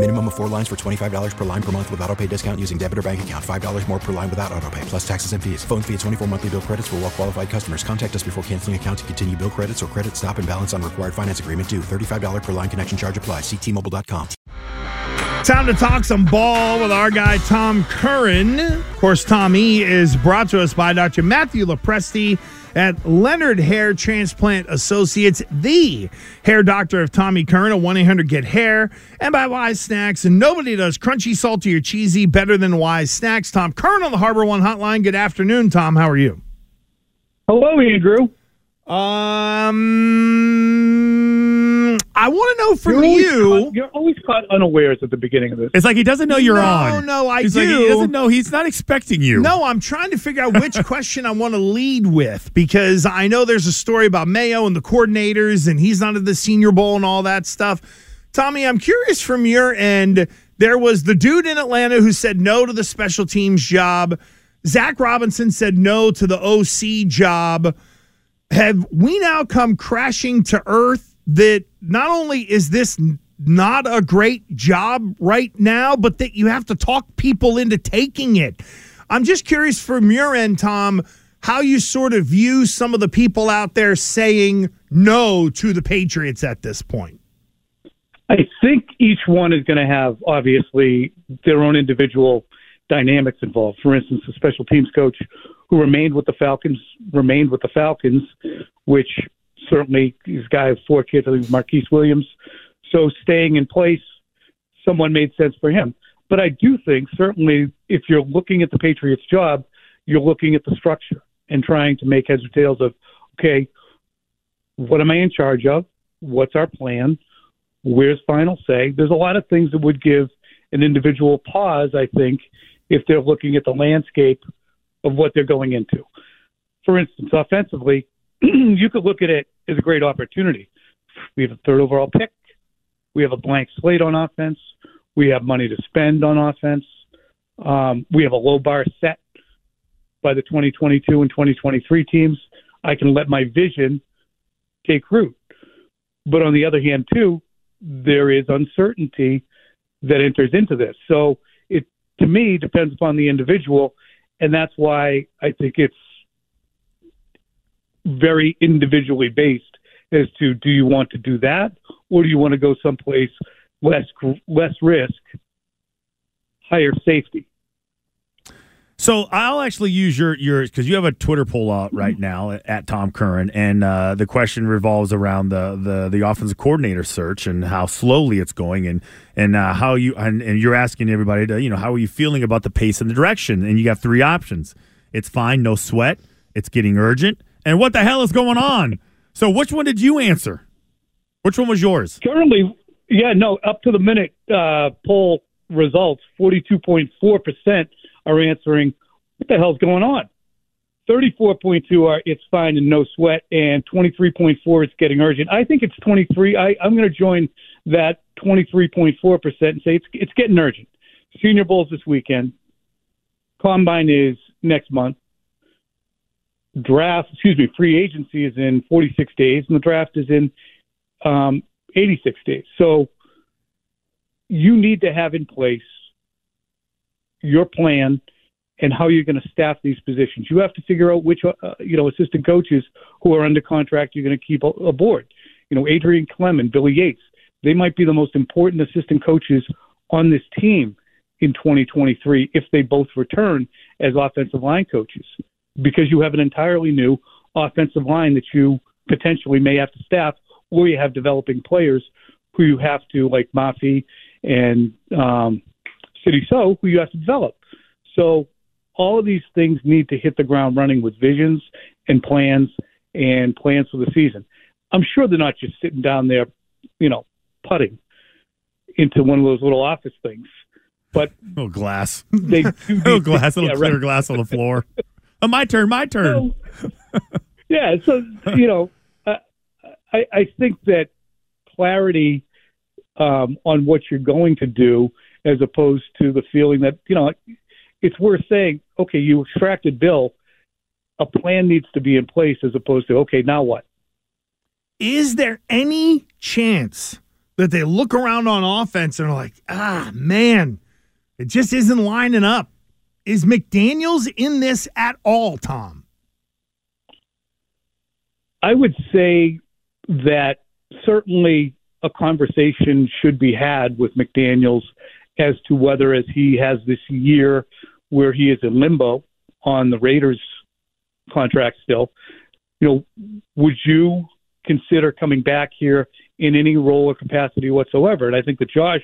Minimum of four lines for $25 per line per month with auto pay discount using debit or bank account. $5 more per line without auto pay, plus taxes and fees. Phone fee at 24 monthly bill credits for well qualified customers. Contact us before canceling account to continue bill credits or credit stop and balance on required finance agreement due. $35 per line connection charge applies. Ctmobile.com. Time to talk some ball with our guy Tom Curran. Of course, Tom E is brought to us by Dr. Matthew Lopresti at Leonard Hair Transplant Associates, the hair doctor of Tommy Curran, a 1 800 Get Hair, and by Wise Snacks. And nobody does crunchy, salty, or cheesy better than Wise Snacks. Tom Curran on the HarborOne Hotline. Good afternoon, Tom. How are you? Hello, Andrew. Um, I want to know from you're you. Caught, you're always caught unawares at the beginning of this. It's like he doesn't know you're no, on. No, I He's do. like, he doesn't know. He's not expecting you. No, I'm trying to figure out which question I want to lead with because I know there's a story about Mayo and the coordinators, and he's not at the Senior Bowl and all that stuff. Tommy, I'm curious from your end. There was the dude in Atlanta who said no to the special teams job. Zac Robinson said no to the OC job. Have we now come crashing to earth that not only is this not a great job right now, but that you have to talk people into taking it? I'm just curious from your end, Tom, how you sort of view some of the people out there saying no to the Patriots at this point. I think each one is going to have obviously their own individual dynamics involved. For instance, the special teams coach who remained with the Falcons remained with the Falcons, which certainly this guy has four kids. I think Marquice Williams. So staying in place, someone made sense for him. But I do think certainly if you're looking at the Patriots' job, you're looking at the structure and trying to make heads or tails of, okay, what am I in charge of? What's our plan? Where's final say? There's a lot of things that would give an individual pause, I think, if they're looking at the landscape of what they're going into. For instance, offensively, you could look at it as a great opportunity. We have a third overall pick. We have a blank slate on offense. We have money to spend on offense. Um, we have a low bar set by the 2022 and 2023 teams. I can let my vision take root. But on the other hand, too, there is uncertainty that enters into this. So it, to me, depends upon the individual, and that's why I think it's very individually based as to do you want to do that or do you want to go someplace less less risk, higher safety. So I'll actually use your your because you have a Twitter poll out right now at, at Tom Curran, and uh, the question revolves around the, the the offensive coordinator search and how slowly it's going, and and uh, how you and, and you're asking everybody to you know how are you feeling about the pace and the direction, and you got three options: it's fine, no sweat, it's getting urgent, and what the hell is going on? So which one did you answer? Which one was yours? Currently, yeah, no, up to the minute uh, poll results, forty two point four percent are answering, what the hell's going on? 34.2 are it's fine and no sweat, and 23.4 it's getting urgent. I think it's 23. I, I'm going to join that 23.4% and say it's it's getting urgent. Senior Bowl's this weekend. Combine is next month. Draft, excuse me, free agency is in 46 days, and the draft is in um, 86 days. So you need to have in place your plan and how you're going to staff these positions. You have to figure out which, uh, you know, assistant coaches who are under contract you're going to keep aboard. You know, Adrian Klemm, Billy Yates, they might be the most important assistant coaches on this team in 2023 if they both return as offensive line coaches because you have an entirely new offensive line that you potentially may have to staff or you have developing players who you have to, like Mafi and um, Sidy Sow, who you have to develop. So all of these things need to hit the ground running with visions and plans and plans for the season. I'm sure they're not just sitting down there, you know, putting into one of those little office things. But little glass, they do little these- glass, little yeah, clear right. glass on the floor. oh, my turn, my turn. yeah, so you know, I I, I think that clarity um, on what you're going to do, as opposed to the feeling that you know, it's worth saying, okay, you extracted Bill, a plan needs to be in place, as opposed to okay, now what? Is there any chance that they look around on offense and are like, ah, man, it just isn't lining up? Is McDaniels in this at all, Tom? I would say that certainly a conversation should be had with McDaniels as to whether, as he has this year where he is in limbo on the Raiders contract still, you know, would you consider coming back here in any role or capacity whatsoever? And I think that Josh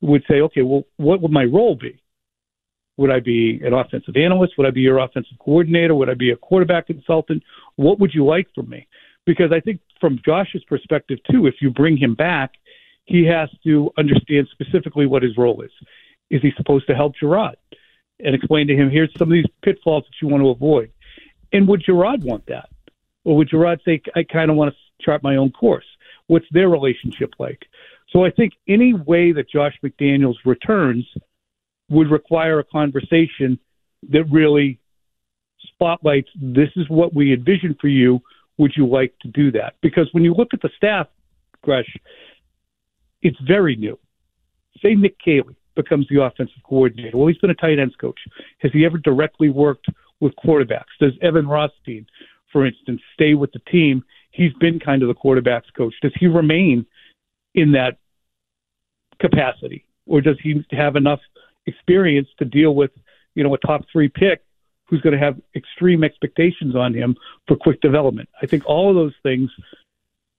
would say, okay, well, what would my role be? Would I be an offensive analyst? Would I be your offensive coordinator? Would I be a quarterback consultant? What would you like from me? Because I think from Josh's perspective too, if you bring him back, he has to understand specifically what his role is. Is he supposed to help Jerod and explain to him, here's some of these pitfalls that you want to avoid? And would Jerod want that? Or would Jerod say, I kind of want to chart my own course? What's their relationship like? So I think any way that Josh McDaniels returns would require a conversation that really spotlights this is what we envision for you. Would you like to do that? Because when you look at the staff, Gresh, it's very new. Say Nick Caley becomes the offensive coordinator. Well, he's been a tight ends coach. Has he ever directly worked with quarterbacks? Does Evan Rothstein, for instance, stay with the team? He's been kind of the quarterbacks coach. Does he remain in that capacity, or does he have enough experience to deal with, you know, a top three pick who's going to have extreme expectations on him for quick development? I think all of those things,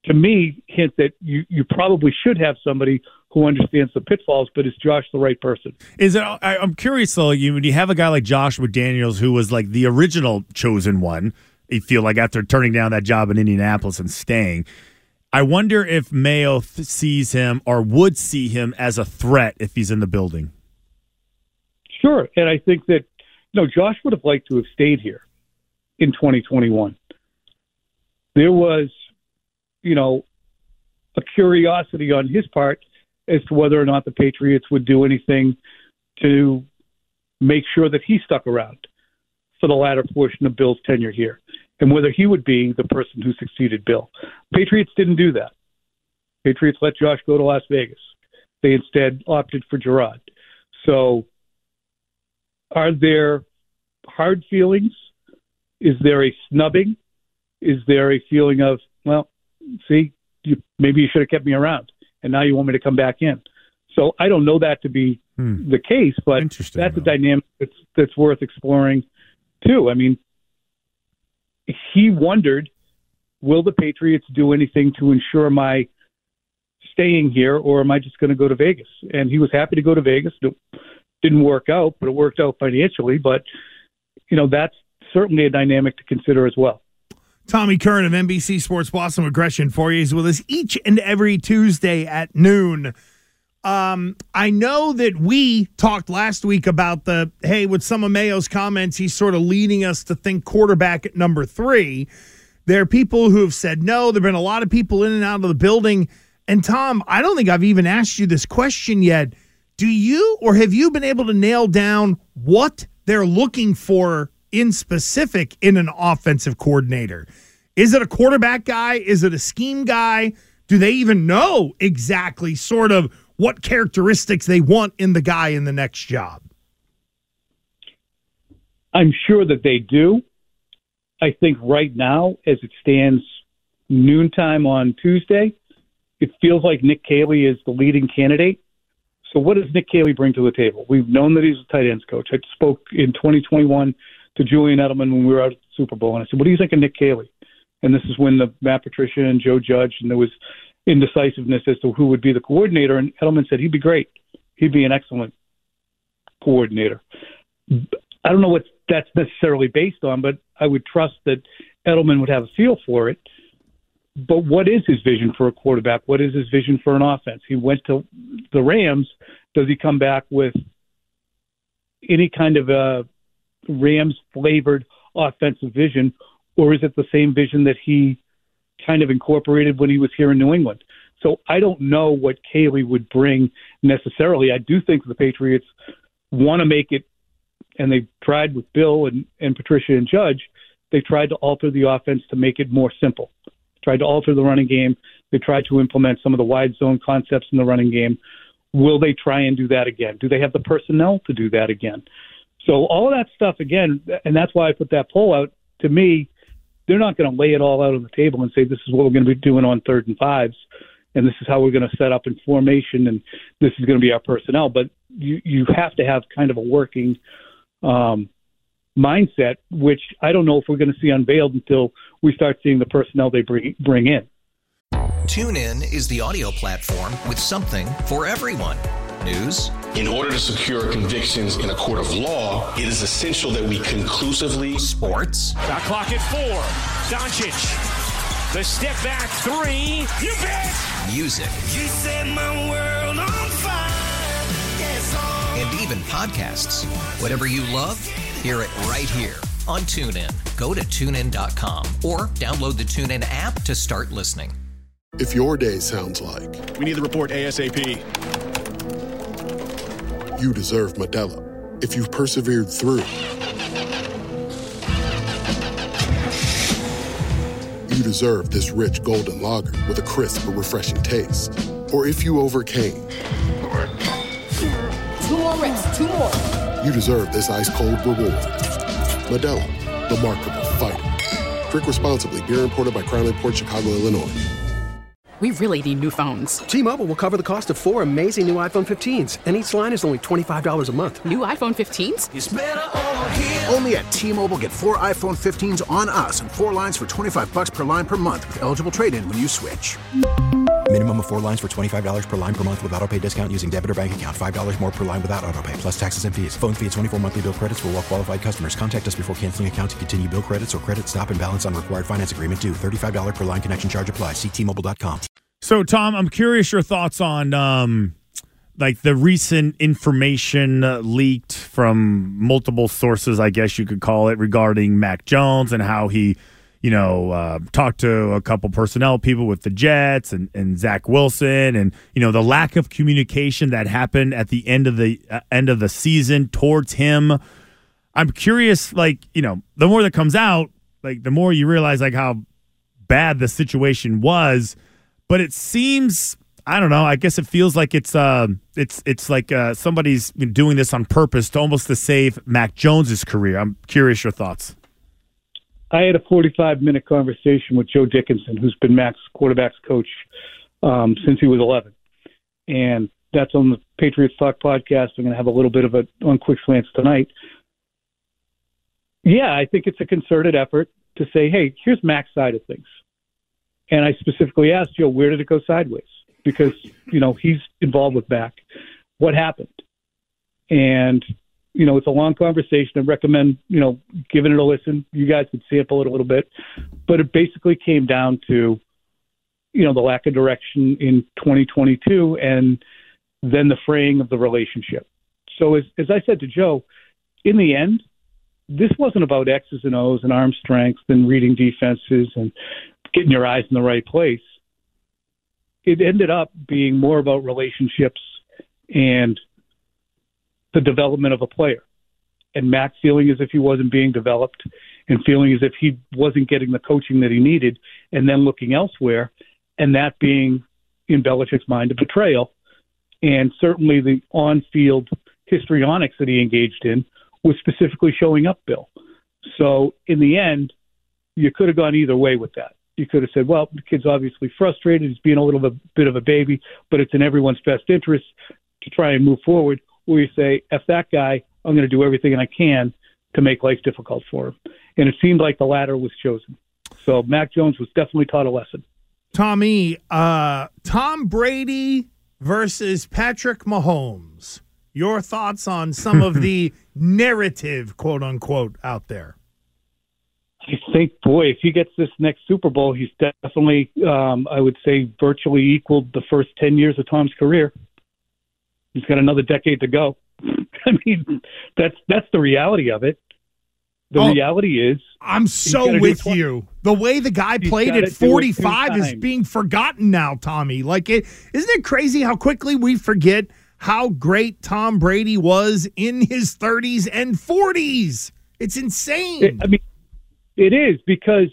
to me, hint that you you probably should have somebody who understands the pitfalls. But is Josh the right person? Is it? I, I'm curious though. You when you have a guy like Josh McDaniels, who was like the original chosen one, you feel like after turning down that job in Indianapolis and staying, I wonder if Mayo th- sees him or would see him as a threat if he's in the building. Sure, and I think that no, Josh would have liked to have stayed here in 2021. There was, you know, a curiosity on his part as to whether or not the Patriots would do anything to make sure that he stuck around for the latter portion of Bill's tenure here, and whether he would be the person who succeeded Bill. Patriots didn't do that. Patriots let Josh go to Las Vegas. They instead opted for Jerod. So are there hard feelings? Is there a snubbing? Is there a feeling of, well, see, you, maybe you should have kept me around, and now you want me to come back in? So I don't know that to be hmm. the case, but that's a dynamic that's that's worth exploring too. I mean, he wondered, will the Patriots do anything to ensure my staying here, or am I just going to go to Vegas? And he was happy to go to Vegas. Didn't work out, but it worked out financially. But you know, that's certainly a dynamic to consider as well. Tommy Curran of NBC Sports Boston Regression for you is with us each and every Tuesday at noon. Um, I know that we talked last week about the hey, with some of Mayo's comments, he's sort of leading us to think quarterback at number three. There are people who have said no. There have been a lot of people in and out of the building. And Tom, I don't think I've even asked you this question yet. Do you or have you been able to nail down what they're looking for in specific in an offensive coordinator? Is it a quarterback guy? Is it a scheme guy? Do they even know exactly sort of what characteristics they want in the guy in the next job? I'm sure that they do. I think right now, as it stands noontime on Tuesday, it feels like Nick Caley is the leading candidate. So, what does Nick Caley bring to the table? We've known that he's a tight ends coach. I spoke in 2021 to Julian Edelman when we were out at the Super Bowl, and I said, "What do you think of Nick Caley?" And this is when the Matt Patricia and Joe Judge, and there was indecisiveness as to who would be the coordinator. And Edelman said he'd be great. He'd be an excellent coordinator. I don't know what that's necessarily based on, but I would trust that Edelman would have a feel for it. But what is his vision for a quarterback? What is his vision for an offense? He went to the Rams. Does he come back with any kind of a Rams flavored offensive vision, or is it the same vision that he kind of incorporated when he was here in New England? So I don't know what Caley would bring necessarily. I do think the Patriots want to make it, and they tried with Bill and, and Patricia and Judge. They tried to alter the offense to make it more simple. Tried to alter the running game. They tried to implement some of the wide zone concepts in the running game. Will they try and do that again? Do they have the personnel to do that again? So all that stuff again, and that's why I put that poll out. To me, they're not going to lay it all out on the table and say this is what we're going to be doing on third and fives, and this is how we're going to set up in formation, and this is going to be our personnel. But you you have to have kind of a working um, mindset, which I don't know if we're going to see unveiled until we start seeing the personnel they bring bring in. TuneIn is the audio platform with something for everyone. News. In order to secure convictions in a court of law, it is essential that we conclusively. Sports. Shot clock at four. Doncic. The step back three. You bet. Music. You set my world on fire. Yes. And even podcasts. Whatever you love, hear it right here on TuneIn. Go to tunein.com or download the TuneIn app to start listening. If your day sounds like we need the report ASAP, you deserve Modelo. If you've persevered through, you deserve this rich golden lager with a crisp but refreshing taste. Or if you overcame, two more reps, two more. You deserve this ice cold reward. Modelo, the Markable Fighter. Drink responsibly. Beer imported by Crown Port Chicago, Illinois. We really need new phones. T-Mobile will cover the cost of four amazing new iPhone 15s, and each line is only $25 a month. New iPhone 15s? It's better over here. Only at T-Mobile get four iPhone 15s on us and four lines for 25 bucks per line per month with eligible trade-in when you switch. Minimum of four lines for $25 per line per month with auto pay discount using debit or bank account. $5 more per line without auto pay, plus taxes and fees. Phone fee at 24 monthly bill credits for all well qualified customers. Contact us before canceling account to continue bill credits or credit stop and balance on required finance agreement due. $35 per line connection charge applies. Ctmobile.com. So, Tom, I'm curious your thoughts on um, like the recent information uh, leaked from multiple sources, I guess you could call it, regarding Mac Jones and how he, you know, uh, talked to a couple personnel people with the Jets and, and Zach Wilson, and you know the lack of communication that happened at the end of the uh, end of the season towards him. I'm curious, like you know, the more that comes out, like the more you realize like how bad the situation was but it seems I don't know. I guess it feels like it's uh, it's it's like uh, somebody's doing this on purpose to almost to save Mac Jones's career. I'm curious your thoughts. I had a 45 minute conversation with Joe Dickinson, who's been Mac's quarterbacks coach um, since he was 11, and that's on the Patriots Talk podcast. I'm going to have a little bit of a on quick slants tonight. Yeah, I think it's a concerted effort to say, hey, here's Mac's side of things. And I specifically asked Joe, where did it go sideways? Because, you know, he's involved with Mac. What happened? And, you know, it's a long conversation. I recommend, you know, giving it a listen. You guys could sample it a little bit. But it basically came down to, you know, the lack of direction in 2022 and then the fraying of the relationship. So as, as I said to Joe, in the end, this wasn't about X's and O's and arm strength and reading defenses and getting your eyes in the right place. It ended up being more about relationships and the development of a player. And Mac feeling as if he wasn't being developed and feeling as if he wasn't getting the coaching that he needed and then looking elsewhere and that being in Belichick's mind a betrayal. And certainly the on field histrionics that he engaged in was specifically showing up Bill. So in the end, you could have gone either way with that you could have said, well, the kid's obviously frustrated. He's being a little bit, bit of a baby, but it's in everyone's best interest to try and move forward. Or you say, F that guy, I'm going to do everything I can to make life difficult for him. And it seemed like the latter was chosen. So Mac Jones was definitely taught a lesson. Tommy, uh, Tom Brady versus Patrick Mahomes. Your thoughts on some of the narrative, quote unquote, out there? I think, boy, if he gets this next Super Bowl, he's definitely, um, I would say, virtually equaled the first 10 years of Tom's career. He's got another decade to go. I mean, that's that's the reality of it. The Oh, reality is, I'm so with you. The way the guy He's played at do it two 45 is being forgotten now, Tommy. Like it isn't it crazy how quickly we forget how great Tom Brady was in his 30s and 40s? It's insane. It- I mean, it is because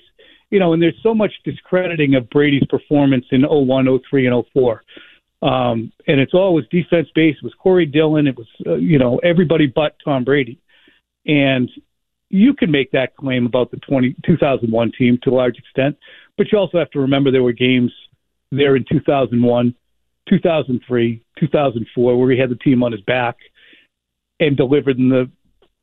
you know, and there's so much discrediting of Brady's performance in 01, 03, and 04. Um, and it's always defense based. It was Corey Dillon. It was uh, you know everybody but Tom Brady. And you can make that claim about the 20, 2001 team to a large extent, but you also have to remember there were games there in 2001, 2003, 2004 where he had the team on his back and delivered in the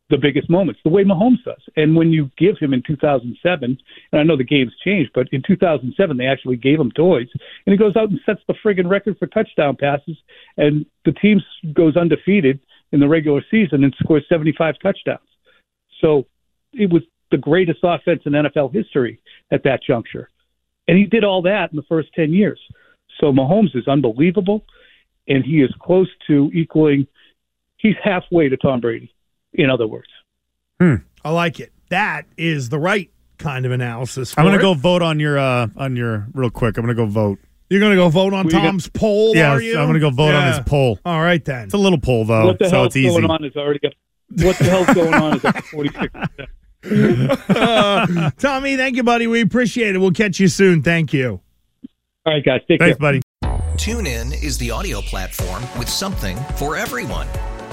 the biggest moments, the way Mahomes does. And when you give him in 2007, and I know the game's changed, but in 2007 they actually gave him toys, and he goes out and sets the friggin' record for touchdown passes, and the team goes undefeated in the regular season and scores 75 touchdowns. So it was the greatest offense in NFL history at that juncture, and he did all that in the first 10 years. So Mahomes is unbelievable, and he is close to equaling. He's halfway to Tom Brady. In other words. I like it. That is the right kind of analysis. I'm gonna go vote on your uh on your real quick. I'm gonna go vote. You're gonna go vote on Who you got- Tom's poll, Yes, are you? I'm gonna go vote on his poll. All right then. It's a little poll though, what the so hell's it's easy. going on is already got. What the hell's going on is at 46. Uh, Tommy, thank you, buddy. We appreciate it. We'll catch you soon. Thank you. All right, guys. Take Thanks, care. buddy. TuneIn is the audio platform with something for everyone.